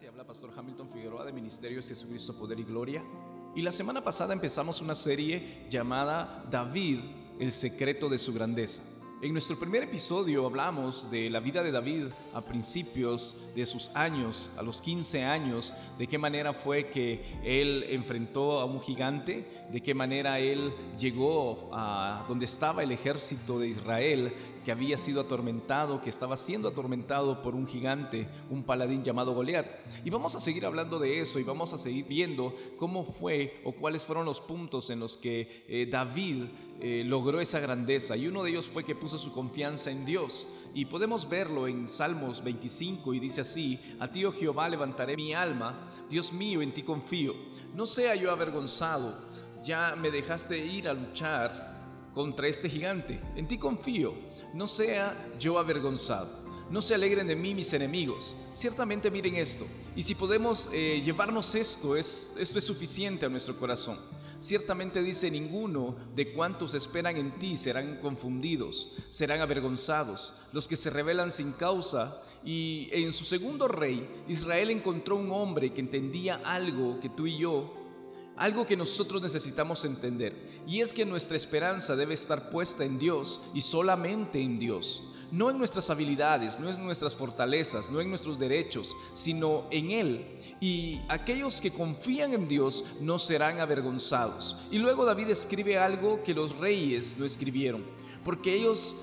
Te habla Pastor Hamilton Figueroa de Ministerios Jesucristo Poder y Gloria. Y la semana pasada empezamos una serie llamada David, el secreto de su grandeza. En nuestro primer episodio hablamos de la vida de David a principios de sus años, a los 15 años, de qué manera fue que él enfrentó a un gigante, de qué manera él llegó a donde estaba el ejército de Israel que había sido atormentado, que estaba siendo atormentado por un gigante, un paladín llamado Goliat. Y vamos a seguir hablando de eso y vamos a seguir viendo cómo fue o cuáles fueron los puntos en los que eh, David eh, logró esa grandeza. Y uno de ellos fue que puso su confianza en Dios. Y podemos verlo en Salmos 25 y dice así, a ti, oh Jehová, levantaré mi alma, Dios mío, en ti confío. No sea yo avergonzado, ya me dejaste ir a luchar contra este gigante. En ti confío, no sea yo avergonzado. No se alegren de mí mis enemigos. Ciertamente miren esto. Y si podemos eh, llevarnos esto, es, esto es suficiente a nuestro corazón. Ciertamente dice, ninguno de cuantos esperan en ti serán confundidos, serán avergonzados, los que se rebelan sin causa. Y en su segundo rey, Israel encontró un hombre que entendía algo que tú y yo algo que nosotros necesitamos entender, y es que nuestra esperanza debe estar puesta en Dios y solamente en Dios. No en nuestras habilidades, no en nuestras fortalezas, no en nuestros derechos, sino en Él. Y aquellos que confían en Dios no serán avergonzados. Y luego David escribe algo que los reyes no escribieron, porque ellos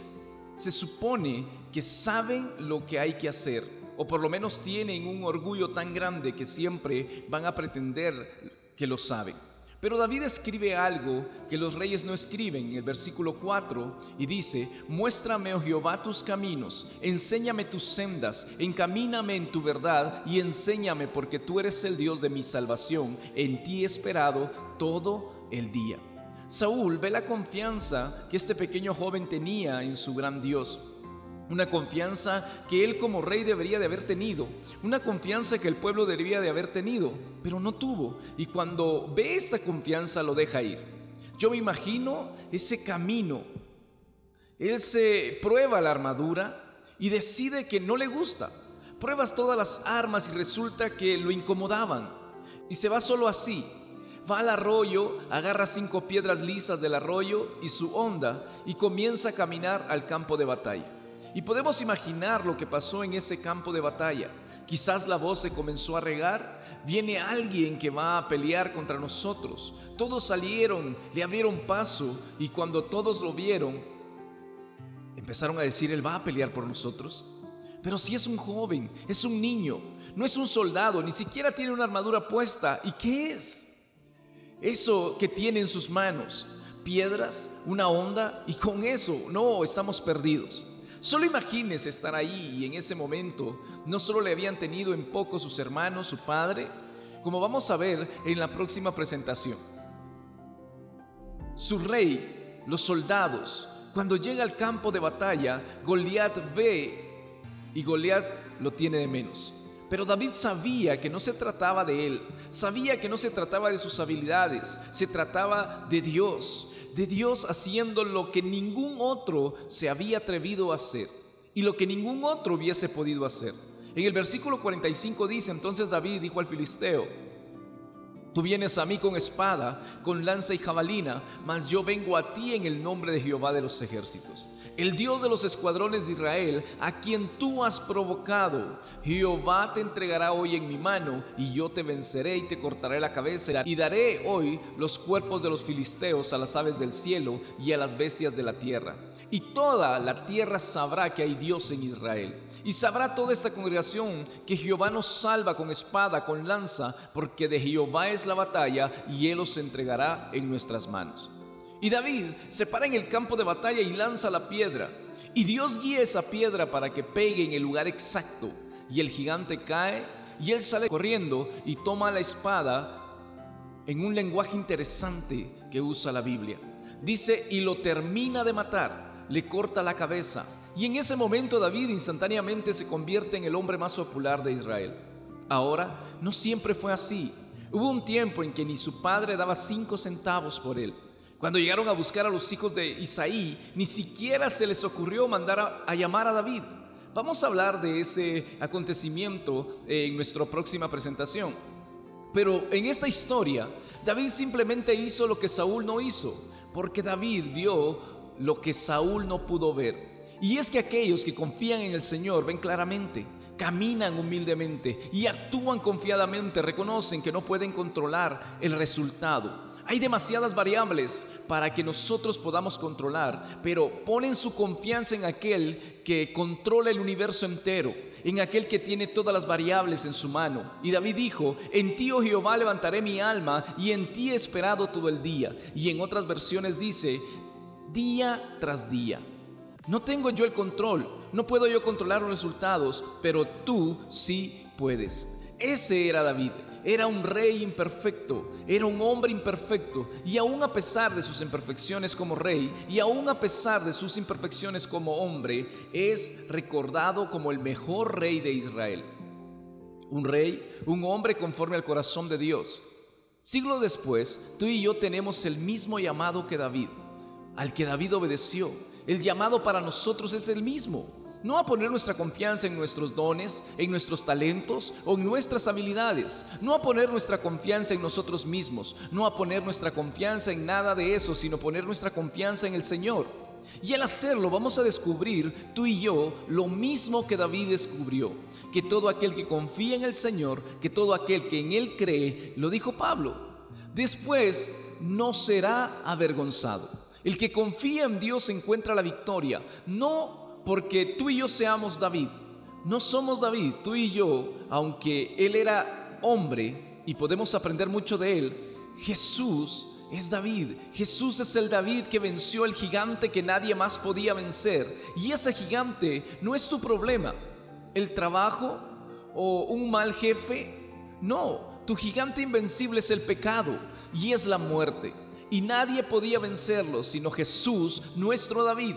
se supone que saben lo que hay que hacer, o por lo menos tienen un orgullo tan grande que siempre van a pretender que lo saben. Pero David escribe algo que los reyes no escriben en el versículo 4 y dice, muéstrame, oh Jehová, tus caminos, enséñame tus sendas, encamíname en tu verdad y enséñame porque tú eres el Dios de mi salvación, en ti he esperado todo el día. Saúl ve la confianza que este pequeño joven tenía en su gran Dios una confianza que él como rey debería de haber tenido, una confianza que el pueblo debería de haber tenido, pero no tuvo. Y cuando ve esta confianza lo deja ir. Yo me imagino ese camino. Él se prueba la armadura y decide que no le gusta. Pruebas todas las armas y resulta que lo incomodaban. Y se va solo así. Va al arroyo, agarra cinco piedras lisas del arroyo y su onda y comienza a caminar al campo de batalla. Y podemos imaginar lo que pasó en ese campo de batalla. Quizás la voz se comenzó a regar, viene alguien que va a pelear contra nosotros. Todos salieron, le abrieron paso y cuando todos lo vieron, empezaron a decir, Él va a pelear por nosotros. Pero si es un joven, es un niño, no es un soldado, ni siquiera tiene una armadura puesta. ¿Y qué es? Eso que tiene en sus manos, piedras, una onda, y con eso, no, estamos perdidos. Solo imagínese estar ahí y en ese momento no solo le habían tenido en poco sus hermanos, su padre, como vamos a ver en la próxima presentación. Su rey, los soldados, cuando llega al campo de batalla, Goliat ve y Goliat lo tiene de menos. Pero David sabía que no se trataba de él, sabía que no se trataba de sus habilidades, se trataba de Dios de Dios haciendo lo que ningún otro se había atrevido a hacer y lo que ningún otro hubiese podido hacer. En el versículo 45 dice, entonces David dijo al filisteo, Tú vienes a mí con espada, con lanza y jabalina, mas yo vengo a ti en el nombre de Jehová de los ejércitos el Dios de los escuadrones de Israel, a quien tú has provocado. Jehová te entregará hoy en mi mano, y yo te venceré y te cortaré la cabeza, y daré hoy los cuerpos de los filisteos a las aves del cielo y a las bestias de la tierra. Y toda la tierra sabrá que hay Dios en Israel. Y sabrá toda esta congregación que Jehová nos salva con espada, con lanza, porque de Jehová es la batalla, y Él os entregará en nuestras manos. Y David se para en el campo de batalla y lanza la piedra. Y Dios guía esa piedra para que pegue en el lugar exacto. Y el gigante cae y él sale corriendo y toma la espada en un lenguaje interesante que usa la Biblia. Dice, y lo termina de matar, le corta la cabeza. Y en ese momento David instantáneamente se convierte en el hombre más popular de Israel. Ahora, no siempre fue así. Hubo un tiempo en que ni su padre daba cinco centavos por él. Cuando llegaron a buscar a los hijos de Isaí, ni siquiera se les ocurrió mandar a, llamar a David. Vamos a hablar de ese acontecimiento en nuestra próxima presentación. Pero en esta historia, David simplemente hizo lo que Saúl no hizo, porque David vio lo que Saúl no pudo ver. Y es que aquellos que confían en el Señor ven claramente, caminan humildemente y actúan confiadamente, reconocen que no pueden controlar el resultado. Hay demasiadas variables para que nosotros podamos controlar, pero ponen su confianza en aquel que controla el universo entero, en aquel que tiene todas las variables en su mano. Y David dijo, en ti, oh Jehová, levantaré mi alma y en ti he esperado todo el día. Y en otras versiones dice, día tras día. No tengo yo el control, no puedo yo controlar los resultados, pero tú sí puedes. Ese era David. Era un rey imperfecto, era un hombre imperfecto, y aún a pesar de sus imperfecciones como rey, y aún a pesar de sus imperfecciones como hombre, es recordado como el mejor rey de Israel. Un rey, un hombre conforme al corazón de Dios. Siglo después, tú y yo tenemos el mismo llamado que David, al que David obedeció el llamado para nosotros es el mismo. No a poner nuestra confianza en nuestros dones, en nuestros talentos o en nuestras habilidades. No a poner nuestra confianza en nosotros mismos. No a poner nuestra confianza en nada de eso, sino poner nuestra confianza en el Señor. Y al hacerlo vamos a descubrir tú y yo lo mismo que David descubrió, que todo aquel que confía en el Señor, que todo aquel que en Él cree, lo dijo Pablo, después no será avergonzado. El que confía en Dios encuentra la victoria, no porque tú y yo seamos David. No somos David, tú y yo, aunque Él era hombre y podemos aprender mucho de Él, Jesús es David. Jesús es el David que venció al gigante que nadie más podía vencer. Y ese gigante no es tu problema. El trabajo o un mal jefe. No, tu gigante invencible es el pecado y es la muerte y nadie podía vencerlo sino Jesús, nuestro David.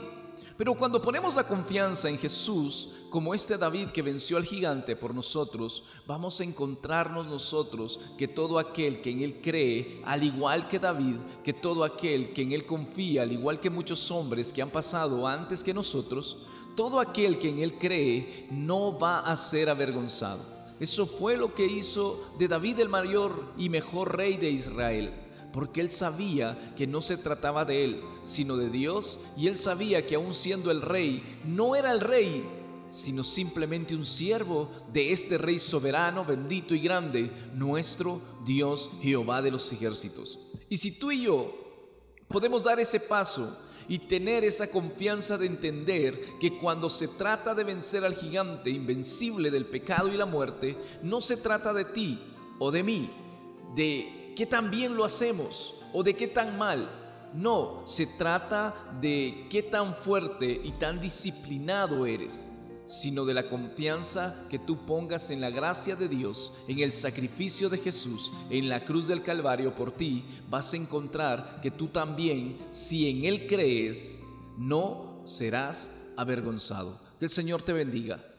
Pero cuando ponemos la confianza en Jesús, como este David que venció al gigante por nosotros, vamos a encontrarnos nosotros que todo aquel que en Él cree, al igual que David, que todo aquel que en Él confía, al igual que muchos hombres que han pasado antes que nosotros, todo aquel que en Él cree no va a ser avergonzado. Eso fue lo que hizo de David el mayor y mejor rey de Israel porque él sabía que no se trataba de él, sino de Dios, y él sabía que aun siendo el rey, no era el rey, sino simplemente un siervo de este rey soberano, bendito y grande, nuestro Dios Jehová de los ejércitos. Y si tú y yo podemos dar ese paso y tener esa confianza de entender que cuando se trata de vencer al gigante invencible del pecado y la muerte, no se trata de ti o de mí, de qué tan bien lo hacemos o de qué tan mal. No, se trata de qué tan fuerte y tan disciplinado eres, sino de la confianza que tú pongas en la gracia de Dios, en el sacrificio de Jesús, en la cruz del Calvario por ti, vas a encontrar que tú también, si en Él crees, no serás avergonzado. Que el Señor te bendiga.